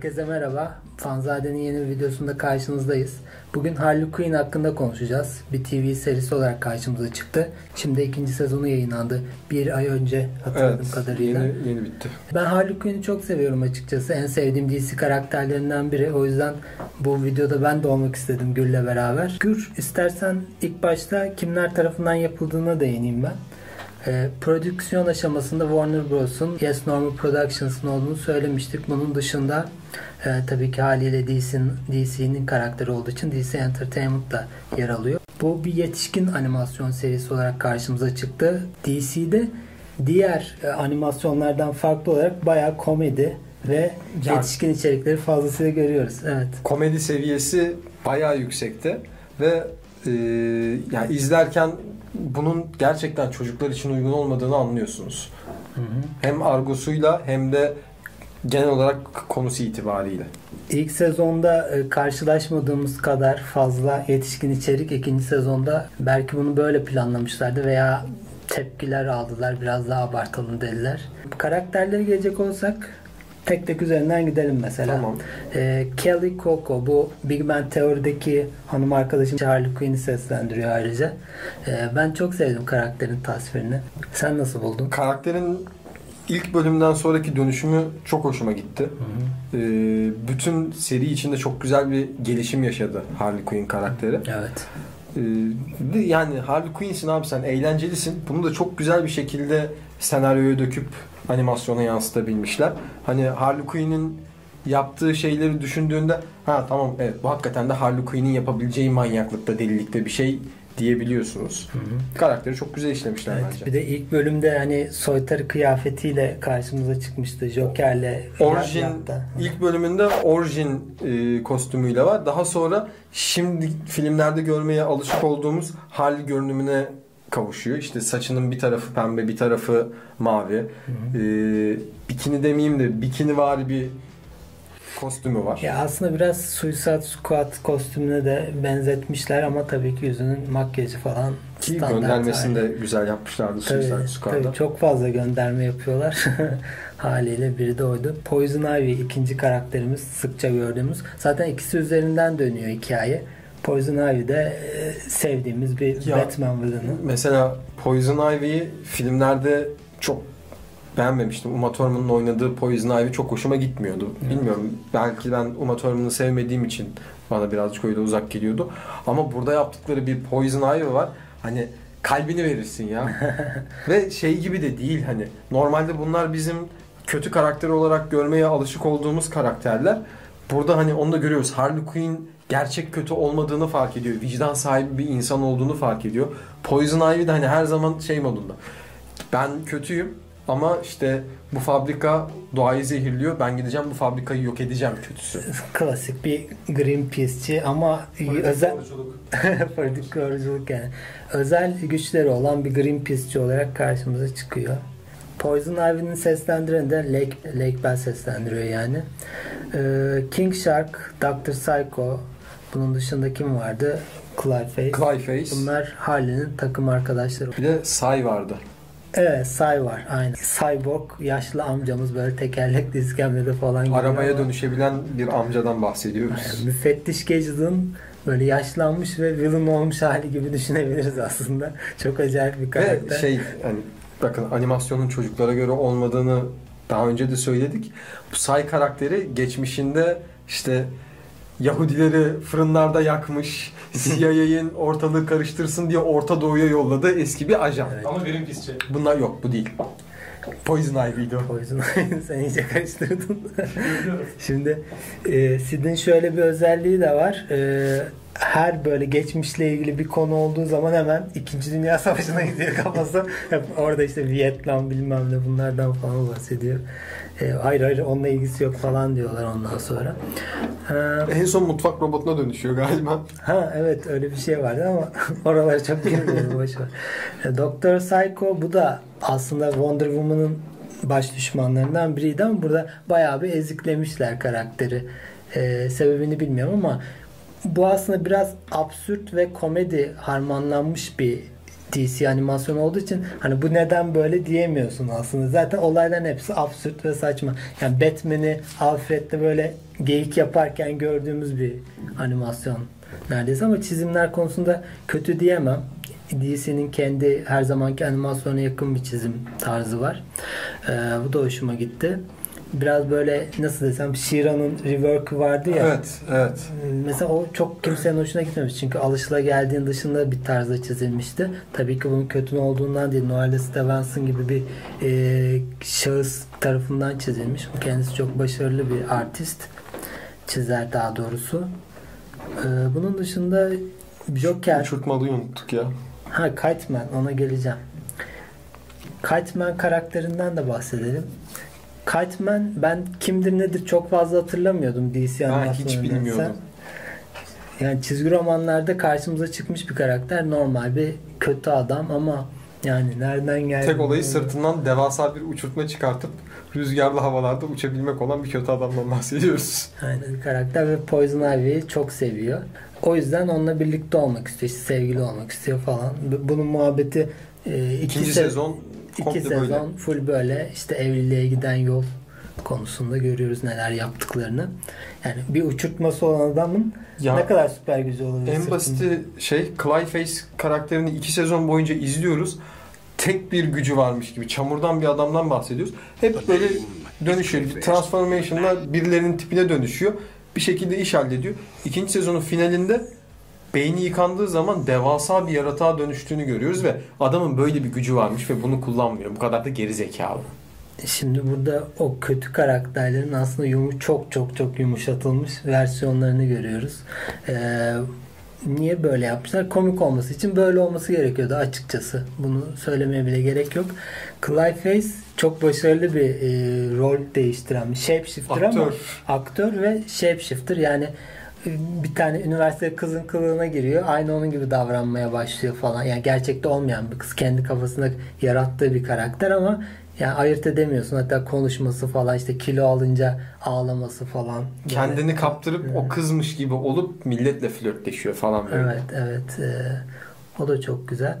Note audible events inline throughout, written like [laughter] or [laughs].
Herkese merhaba. Fanzade'nin yeni bir videosunda karşınızdayız. Bugün Harley Quinn hakkında konuşacağız. Bir TV serisi olarak karşımıza çıktı. Şimdi ikinci sezonu yayınlandı. Bir ay önce hatırladığım Evet, kadarıyla. yeni, yeni bitti. Ben Harley Quinn'i çok seviyorum açıkçası. En sevdiğim DC karakterlerinden biri. O yüzden bu videoda ben de olmak istedim Gül'le beraber. Gür istersen ilk başta kimler tarafından yapıldığına değineyim ben. Ee, prodüksiyon aşamasında Warner Bros'un Yes Normal Productions'ın olduğunu söylemiştik. Bunun dışında e, tabii ki haliyle DC'nin, DC'nin karakteri olduğu için DC Entertainment da yer alıyor. Bu bir yetişkin animasyon serisi olarak karşımıza çıktı. DC'de diğer e, animasyonlardan farklı olarak bayağı komedi ve Ya- yetişkin içerikleri fazlasıyla görüyoruz. Evet. Komedi seviyesi bayağı yüksekte ve e, yani izlerken bunun gerçekten çocuklar için uygun olmadığını anlıyorsunuz. Hem argosuyla hem de genel olarak konusu itibariyle. İlk sezonda e, karşılaşmadığımız kadar fazla yetişkin içerik ikinci sezonda belki bunu böyle planlamışlardı veya tepkiler aldılar biraz daha abartalım dediler. Karakterlere gelecek olsak tek tek üzerinden gidelim mesela. Tamam. E, Kelly Coco bu Big Bang Teori'deki hanım arkadaşım Harley Quinn'i seslendiriyor ayrıca. E, ben çok sevdim karakterin tasvirini. Sen nasıl buldun? Karakterin ilk bölümden sonraki dönüşümü çok hoşuma gitti. E, bütün seri içinde çok güzel bir gelişim yaşadı Harley Quinn karakteri. Evet. Ee, yani Harley Quinn'sin abi sen eğlencelisin. Bunu da çok güzel bir şekilde senaryoya döküp animasyona yansıtabilmişler. Hani Harley Quinn'in yaptığı şeyleri düşündüğünde ha tamam evet bu hakikaten de Harley Quinn'in yapabileceği manyaklıkta delilikte bir şey diyebiliyorsunuz. Karakteri çok güzel işlemişler Evet, bence. bir de ilk bölümde hani soytarı kıyafetiyle karşımıza çıkmıştı Joker'le. Yatta. ilk bölümünde orijin e, kostümüyle var. Daha sonra şimdi filmlerde görmeye alışık olduğumuz Harley görünümüne kavuşuyor. İşte saçının bir tarafı pembe, bir tarafı mavi. E, bikini demeyeyim de bikini var bir kostümü var. Ya aslında biraz Suicide Squad kostümüne de benzetmişler ama tabii ki yüzünün makyajı falan Ki standart. göndermesini de güzel yapmışlardı Tabii, Suicide Squad'da. tabii çok fazla gönderme yapıyorlar. [laughs] Haliyle biri de oydu. Poison Ivy ikinci karakterimiz sıkça gördüğümüz. Zaten ikisi üzerinden dönüyor hikaye. Poison Ivy de e, sevdiğimiz bir Ya, Batman villainı. Mesela Poison Ivy'yi filmlerde çok beğenmemiştim. Uma Thurman'ın oynadığı Poison Ivy çok hoşuma gitmiyordu. Evet. Bilmiyorum. Belki ben Uma Thurman'ı sevmediğim için bana birazcık öyle uzak geliyordu. Ama burada yaptıkları bir Poison Ivy var. Hani kalbini verirsin ya. [laughs] Ve şey gibi de değil hani. Normalde bunlar bizim kötü karakter olarak görmeye alışık olduğumuz karakterler. Burada hani onu da görüyoruz. Harley Quinn gerçek kötü olmadığını fark ediyor. Vicdan sahibi bir insan olduğunu fark ediyor. Poison Ivy de hani her zaman şey modunda. Ben kötüyüm ama işte bu fabrika doğayı zehirliyor. Ben gideceğim bu fabrikayı yok edeceğim kötüsü. Klasik bir Greenpeace'çi ama özel [laughs] politikacılık yani. Özel güçleri olan bir Greenpeace'çi olarak karşımıza çıkıyor. Poison Ivy'nin seslendireni de Lake, Lake Bell seslendiriyor yani. Ee, King Shark, Dr. Psycho, bunun dışında kim vardı? Clayface. Clayface. Bunlar Harley'nin takım arkadaşları. Bir de Say vardı. Evet, Say var. Aynı. Cyborg, yaşlı amcamız böyle tekerlekli iskemlede falan Arabaya ama- dönüşebilen bir amcadan bahsediyoruz. Yani müfettiş Gadget'ın böyle yaşlanmış ve villain olmuş hali gibi düşünebiliriz aslında. Çok acayip bir karakter. Ve şey hani bakın animasyonun çocuklara göre olmadığını daha önce de söyledik. Bu Say karakteri geçmişinde işte Yahudileri fırınlarda yakmış, [laughs] CIA'nin ortalığı karıştırsın diye Orta Doğu'ya yolladığı eski bir ajan. Evet. Ama Greenpeace'çi. Bunlar yok bu değil. Poison Ivy'ydi o. Poison [laughs] sen iyice karıştırdın. Şimdi e, Sid'in şöyle bir özelliği de var. E, her böyle geçmişle ilgili bir konu olduğu zaman hemen 2. Dünya [laughs] Savaşı'na gidiyor kafası. Hep orada işte Vietnam bilmem ne bunlardan falan bahsediyor. E, hayır hayır onunla ilgisi yok falan diyorlar ondan sonra. E, En son mutfak robotuna dönüşüyor galiba. Ha evet öyle bir şey vardı ama [laughs] oraları çok bilmiyorum boş ver. E, Doktor Psycho bu da aslında Wonder Woman'ın baş düşmanlarından biriydi ama burada bayağı bir eziklemişler karakteri. E, sebebini bilmiyorum ama bu aslında biraz absürt ve komedi harmanlanmış bir DC animasyon olduğu için hani bu neden böyle diyemiyorsun aslında. Zaten olayların hepsi absürt ve saçma. Yani Batman'i Alfred'le böyle geyik yaparken gördüğümüz bir animasyon neredeyse ama çizimler konusunda kötü diyemem. DC'nin kendi her zamanki animasyona yakın bir çizim tarzı var. Ee, bu da hoşuma gitti. Biraz böyle nasıl desem Shira'nın rework'ü vardı ya. Evet, evet. Mesela o çok kimsenin hoşuna gitmemiş. Çünkü alışılageldiğin dışında bir tarzda çizilmişti. Tabii ki bunun kötü olduğundan değil. Noelle Stevenson gibi bir e, şahıs tarafından çizilmiş. Kendisi çok başarılı bir artist. Çizer daha doğrusu. E, bunun dışında Joker. Uçurtmalıyı unuttuk ya. Ha Kiteman ona geleceğim. Kiteman karakterinden de bahsedelim. Kiteman ben kimdir nedir çok fazla hatırlamıyordum DC Ben hiç bilmiyordum. Yani çizgi romanlarda karşımıza çıkmış bir karakter. Normal bir kötü adam ama yani nereden geldi? Tek olayı sırtından devasa bir uçurtma çıkartıp rüzgarlı havalarda uçabilmek olan bir kötü adamdan bahsediyoruz. Aynen karakter ve Poison Ivy'yi çok seviyor. O yüzden onunla birlikte olmak istiyor. işte sevgili olmak istiyor falan. Bu- Bunun muhabbeti e, iki İkinci se- sezon iki sezon böyle. full böyle işte evliliğe giden yol konusunda görüyoruz neler yaptıklarını. Yani bir uçurtması olan adamın Ya ne kadar süper gücü olabilir. en basiti şey Clayface karakterini iki sezon boyunca izliyoruz. Tek bir gücü varmış gibi çamurdan bir adamdan bahsediyoruz. Hep böyle dönüşüyor. Bir transformation'la birilerinin tipine dönüşüyor. Bir şekilde iş hallediyor. İkinci sezonun finalinde beyni yıkandığı zaman devasa bir yaratığa dönüştüğünü görüyoruz ve adamın böyle bir gücü varmış ve bunu kullanmıyor. Bu kadar da geri zekalı. Şimdi burada o kötü karakterlerin aslında yumu çok çok çok yumuşatılmış versiyonlarını görüyoruz. Ee, niye böyle yapmışlar? Komik olması için böyle olması gerekiyordu açıkçası. Bunu söylemeye bile gerek yok. Clayface çok başarılı bir e, rol değiştiren shapeshifter ama Aktör. aktör ve shapeshifter yani e, bir tane üniversite kızın kılığına giriyor. Aynı onun gibi davranmaya başlıyor falan. Yani gerçekte olmayan bir kız. Kendi kafasında yarattığı bir karakter ama yani ayırt edemiyorsun. Hatta konuşması falan işte kilo alınca ağlaması falan. Kendini kaptırıp o kızmış gibi olup milletle flörtleşiyor falan böyle. Evet evet. Ee, o da çok güzel.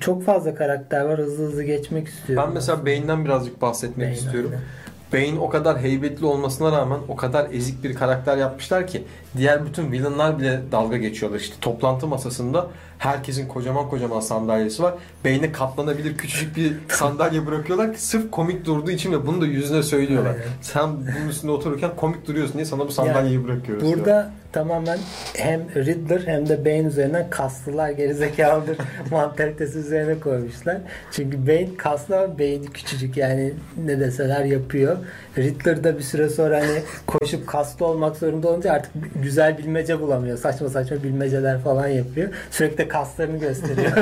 Çok fazla karakter var. Hızlı hızlı geçmek istiyorum. Ben mesela Bane'den birazcık bahsetmek Bane, istiyorum. aynen. Bane o kadar heybetli olmasına rağmen o kadar ezik bir karakter yapmışlar ki diğer bütün villainlar bile dalga geçiyorlar. İşte toplantı masasında herkesin kocaman kocaman sandalyesi var. Bane'e katlanabilir küçücük bir [laughs] sandalye bırakıyorlar ki sırf komik durduğu için ve bunu da yüzüne söylüyorlar. Sen bunun üstünde otururken komik duruyorsun diye sana bu sandalyeyi bırakıyoruz. diyor. Tamamen hem Riddler hem de Bane üzerinden kaslılar gerizekalıdır [laughs] mantalitesi üzerine koymuşlar. Çünkü Bane kaslı ama Bane küçücük yani ne deseler yapıyor. Riddler da bir süre sonra hani koşup kaslı olmak zorunda olunca artık güzel bilmece bulamıyor. Saçma saçma bilmeceler falan yapıyor. Sürekli de kaslarını gösteriyor.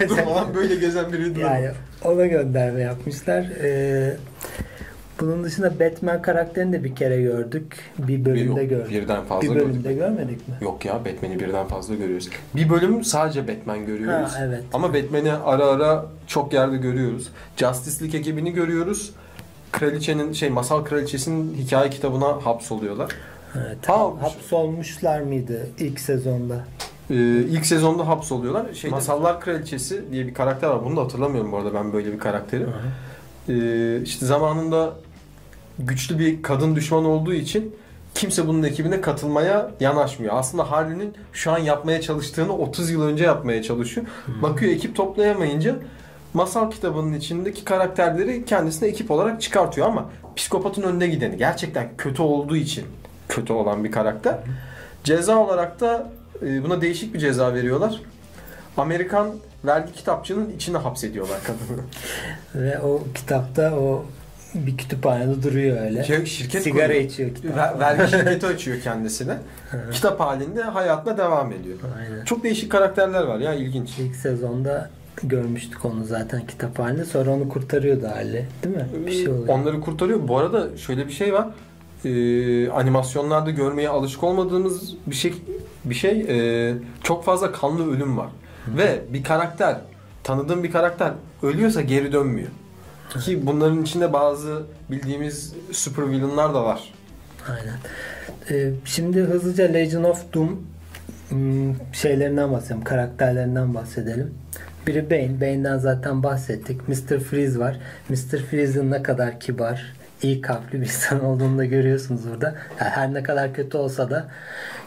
[laughs] Durmadan böyle gezen bir Riddler. yani ona gönderme yapmışlar. Ee, bunun dışında Batman karakterini de bir kere gördük. Bir bölümde Yok, gördük. birden fazla Bir gördük. bölümde görmedik mi? Yok ya Batman'i birden fazla görüyoruz. Bir bölüm sadece Batman görüyoruz. Ha, evet. Ama Batman'i ara ara çok yerde görüyoruz. Justice League ekibini görüyoruz. Kraliçenin şey masal kraliçesinin hikaye kitabına hapsoluyorlar. Evet. Ha, Hapsolmuşlar mıydı ilk sezonda? Ee, ilk sezonda hapsoluyorlar. Şey, Masallar Kraliçesi diye bir karakter var. Bunu da hatırlamıyorum bu arada ben böyle bir karakteri. Ee, işte zamanında güçlü bir kadın düşman olduğu için kimse bunun ekibine katılmaya yanaşmıyor. Aslında Harley'nin şu an yapmaya çalıştığını 30 yıl önce yapmaya çalışıyor. Bakıyor ekip toplayamayınca masal kitabının içindeki karakterleri kendisine ekip olarak çıkartıyor ama psikopatın önüne gideni gerçekten kötü olduğu için kötü olan bir karakter. Ceza olarak da e, buna değişik bir ceza veriyorlar. Amerikan vergi kitapçının içine hapsediyorlar kadını. Ve o kitapta o bir kütüphanede duruyor öyle. Şey, şirket Sigara kuruyor. içiyor kitap. Ver- vergi [laughs] şirketi açıyor kendisine. Kitap halinde hayatına devam ediyor. Aynen. Çok değişik karakterler var ya ilginç. İlk sezonda görmüştük onu zaten kitap halinde. Sonra onu kurtarıyordu hali. Değil mi? Bir şey oluyor. Onları kurtarıyor. Bu arada şöyle bir şey var. Ee, animasyonlarda görmeye alışık olmadığımız bir şey bir şey ee, çok fazla kanlı ölüm var. Ve bir karakter tanıdığım bir karakter ölüyorsa geri dönmüyor. Ki bunların içinde bazı bildiğimiz super villainlar da var. Aynen. Ee, şimdi hızlıca Legion of Doom hmm, şeylerinden bahsedelim, karakterlerinden bahsedelim. Biri Bane. Bane'den zaten bahsettik. Mr. Freeze var. Mr. Freeze'in ne kadar kibar, iyi kalpli bir insan [laughs] olduğunu da görüyorsunuz burada. Yani her ne kadar kötü olsa da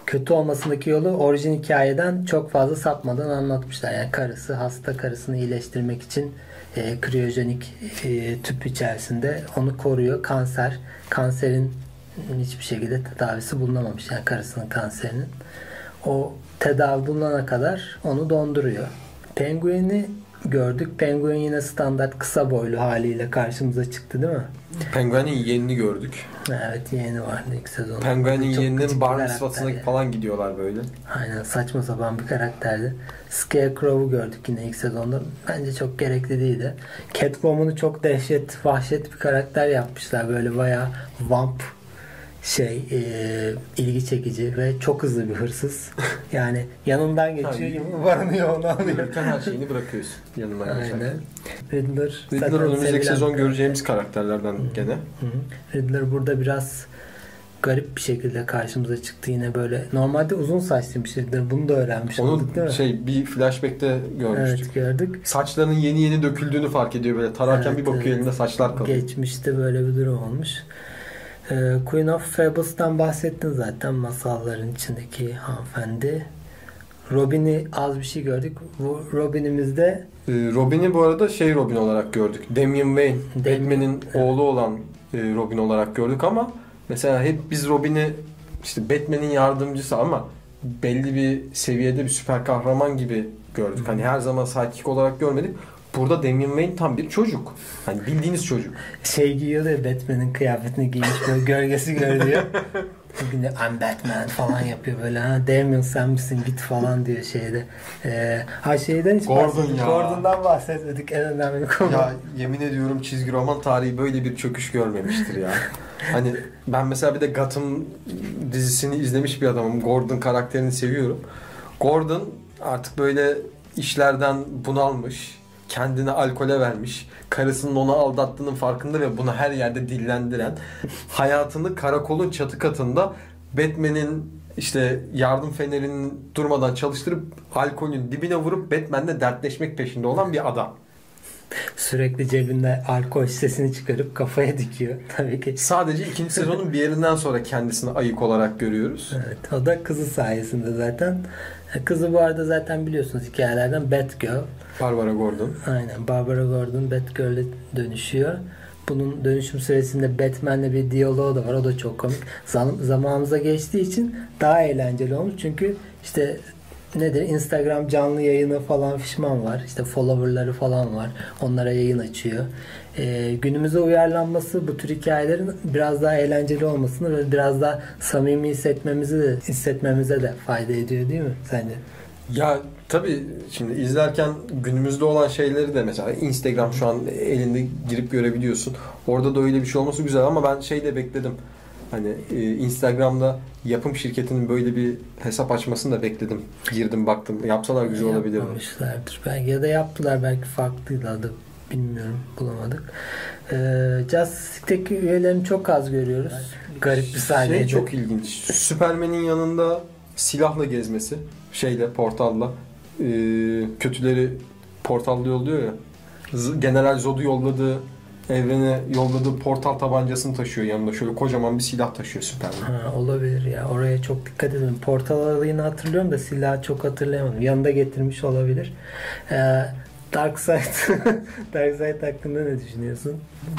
kötü olmasındaki yolu orijin hikayeden çok fazla sapmadan anlatmışlar. Yani karısı hasta karısını iyileştirmek için e, kriyojenik e, tüp içerisinde onu koruyor. Kanser. Kanserin hiçbir şekilde tedavisi bulunamamış. Yani karısının kanserinin. O tedavi bulunana kadar onu donduruyor. Penguin'i gördük. Penguin yine standart kısa boylu haliyle karşımıza çıktı değil mi? Penguin'in yeğenini gördük. Evet yeğeni vardı ilk sezonda. Penguin'in Çok gıcık yeğeninin bir bar karakter mitzvasına ya. falan gidiyorlar böyle. Aynen saçma sapan bir karakterdi. Scarecrow'u gördük yine ilk sezonda. Bence çok gerekli değildi. Catwoman'ı çok dehşet, vahşet bir karakter yapmışlar. Böyle bayağı vamp şey e, ilgi çekici ve çok hızlı bir hırsız. Yani yanından geçiyor, varınıyor onu alıyor. Yürürken her şeyini bırakıyorsun yanına geçerken. Aynen. Riddler, Riddler önümüzdeki sezon bir göreceğimiz karakterlerden gene. Hı hı. Riddler burada biraz garip bir şekilde karşımıza çıktı yine böyle. Normalde uzun saçlıymış Riddler. Bunu da öğrenmiş olduk değil Onu mi? şey bir flashback'te görmüştük. evet gördük. Saçlarının yeni yeni döküldüğünü fark ediyor böyle. Tararken Evet, bir bakıyor evet. elinde saçlar kalıyor. Geçmişte böyle bir durum olmuş. Ee, Queen of Fables'tan bahsettin zaten masalların içindeki hanımefendi. Robin'i az bir şey gördük. Bu Robin'imizde Ee, Robin'i bu arada şey Robin olarak gördük. Damian Wayne, Damian- Batman'in oğlu olan e, Robin olarak gördük ama mesela hep biz Robin'i işte Batman'in yardımcısı ama belli bir seviyede bir süper kahraman gibi gördük. Hani her zaman sidekick olarak görmedik. Burada Damian Wayne tam bir çocuk. Hani bildiğiniz çocuk. şey giyiyordu ya Batman'in kıyafetini giymiş böyle gölgesi görünüyor. Bugün de I'm Batman falan yapıyor böyle ha Damien sen misin git falan diyor şeyde. Ee, ha şeyden hiç Gordon bahsetmedik. ya. Gordon'dan bahsetmedik en önemli konu. Ya yemin ediyorum çizgi roman tarihi böyle bir çöküş görmemiştir ya. Hani ben mesela bir de Gotham dizisini izlemiş bir adamım. Gordon karakterini seviyorum. Gordon artık böyle işlerden bunalmış. Kendini alkole vermiş. Karısının onu aldattığının farkında ve bunu her yerde dillendiren. [laughs] hayatını karakolun çatı katında Batman'in işte yardım fenerinin durmadan çalıştırıp alkolün dibine vurup Batman'le dertleşmek peşinde olan bir adam. Sürekli cebinde alkol şişesini çıkarıp kafaya dikiyor [laughs] tabii ki. Sadece ikinci sezonun bir yerinden sonra kendisini ayık olarak görüyoruz. Evet, o da kızı sayesinde zaten. Kızı bu arada zaten biliyorsunuz hikayelerden Batgirl. Barbara Gordon. Aynen Barbara Gordon Batgirl'e dönüşüyor. Bunun dönüşüm süresinde Batman'le bir diyaloğu da var. O da çok komik. Zam- zamanımıza geçtiği için daha eğlenceli olmuş. Çünkü işte nedir Instagram canlı yayını falan fişman var. İşte followerları falan var. Onlara yayın açıyor. Ee, günümüze uyarlanması bu tür hikayelerin biraz daha eğlenceli olmasını ve biraz daha samimi hissetmemizi de, hissetmemize de fayda ediyor değil mi sence? Ya tabii şimdi izlerken günümüzde olan şeyleri de mesela Instagram şu an elinde girip görebiliyorsun. Orada da öyle bir şey olması güzel ama ben şey de bekledim. Hani e, Instagram'da yapım şirketinin böyle bir hesap açmasını da bekledim. Girdim baktım. Yapsalar güzel olabilirdi. Yapmamışlardır belki ya da yaptılar belki farklıydı adı bilmiyorum bulamadık. Ee, Justice'deki üyelerini çok az görüyoruz. Garip bir sahneydi. Şey çok ilginç. Süpermen'in yanında silahla gezmesi. Şeyle, portalla. Ee, kötüleri portalla yolluyor ya. Z- General Zod'u yolladığı evrene yolladığı portal tabancasını taşıyor yanında. Şöyle kocaman bir silah taşıyor Süpermen. Ha, olabilir ya. Oraya çok dikkat edin. Portal alayını hatırlıyorum da silahı çok hatırlayamadım. Yanında getirmiş olabilir. Ee, Darkseid [laughs] Darkseid hakkında ne düşünüyorsun?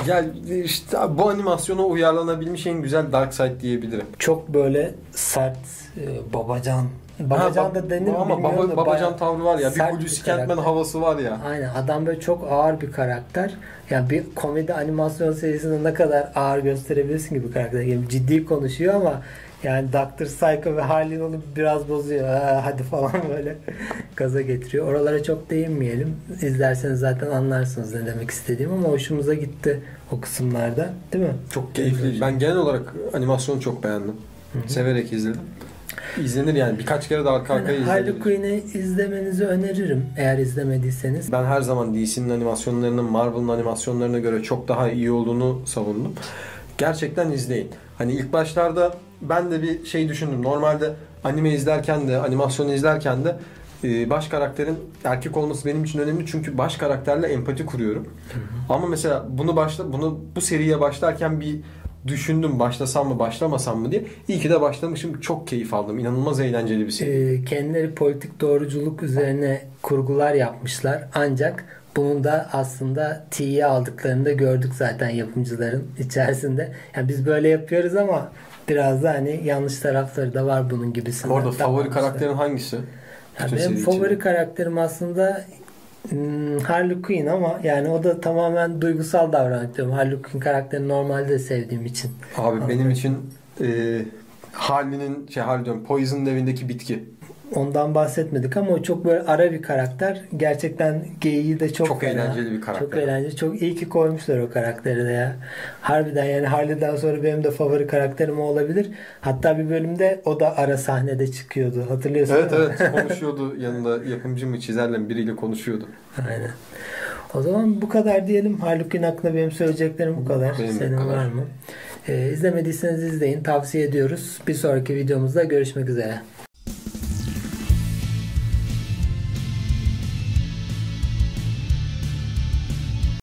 Ya işte bu animasyona uyarlanabilmiş en güzel Darkseid diyebilirim. Çok böyle sert e, babacan babacan Ha, da denir ama baba, da babacan tavrı var ya. Bir Hulusi karakter. havası var ya. Aynen adam böyle çok ağır bir karakter. Yani bir komedi animasyon serisinde ne kadar ağır gösterebilirsin gibi karakter. Yani ciddi konuşuyor ama yani Dr. Psycho ve Harley onu biraz bozuyor. Ha, hadi falan [laughs] böyle gaza getiriyor. Oralara çok değinmeyelim. İzlerseniz zaten anlarsınız ne demek istediğim ama hoşumuza gitti o kısımlarda. Değil mi? Çok keyifli. Ben genel olarak animasyonu çok beğendim. Severek izledim. İzlenir yani. Birkaç kere de arka arkaya Yani Harley izledim. Quinn'i izlemenizi öneririm eğer izlemediyseniz. Ben her zaman DC'nin animasyonlarının Marvel'ın animasyonlarına göre çok daha iyi olduğunu savundum. Gerçekten izleyin. Hani ilk başlarda ben de bir şey düşündüm. Normalde anime izlerken de animasyonu izlerken de e, baş karakterin erkek olması benim için önemli çünkü baş karakterle empati kuruyorum. Ama mesela bunu başla bunu bu seriye başlarken bir düşündüm başlasam mı başlamasam mı diye. İyi ki de başlamışım. Çok keyif aldım. İnanılmaz eğlenceli bir seri. Ee, kendileri politik doğruculuk üzerine kurgular yapmışlar. Ancak bunun da aslında T'ye aldıklarını da gördük zaten yapımcıların içerisinde. Yani biz böyle yapıyoruz ama biraz da hani yanlış tarafları da var bunun gibisinden. Orada favori karakterin hangisi? Ya Bütün benim favori içinde. karakterim aslında hmm, Harley Quinn ama yani o da tamamen duygusal davranıyorum. Harley Quinn karakterini normalde de sevdiğim için. Abi benim için e, Harley'nin şey Harley diyorum Poison'ın evindeki bitki. Ondan bahsetmedik ama o çok böyle ara bir karakter. Gerçekten geyiği de çok, Çok fena. eğlenceli bir karakter. Çok eğlenceli. Çok iyi ki koymuşlar o karakteri de ya. Harbiden yani Harley'den sonra benim de favori karakterim o olabilir. Hatta bir bölümde o da ara sahnede çıkıyordu. Hatırlıyorsun Evet evet [laughs] konuşuyordu yanında yapımcı mı çizerle mi biriyle konuşuyordu. Aynen. O zaman bu kadar diyelim. Harley Quinn hakkında benim söyleyeceklerim bu kadar. Benim Senin kadar. var mı? Ee, izlemediyseniz izleyin. Tavsiye ediyoruz. Bir sonraki videomuzda görüşmek üzere.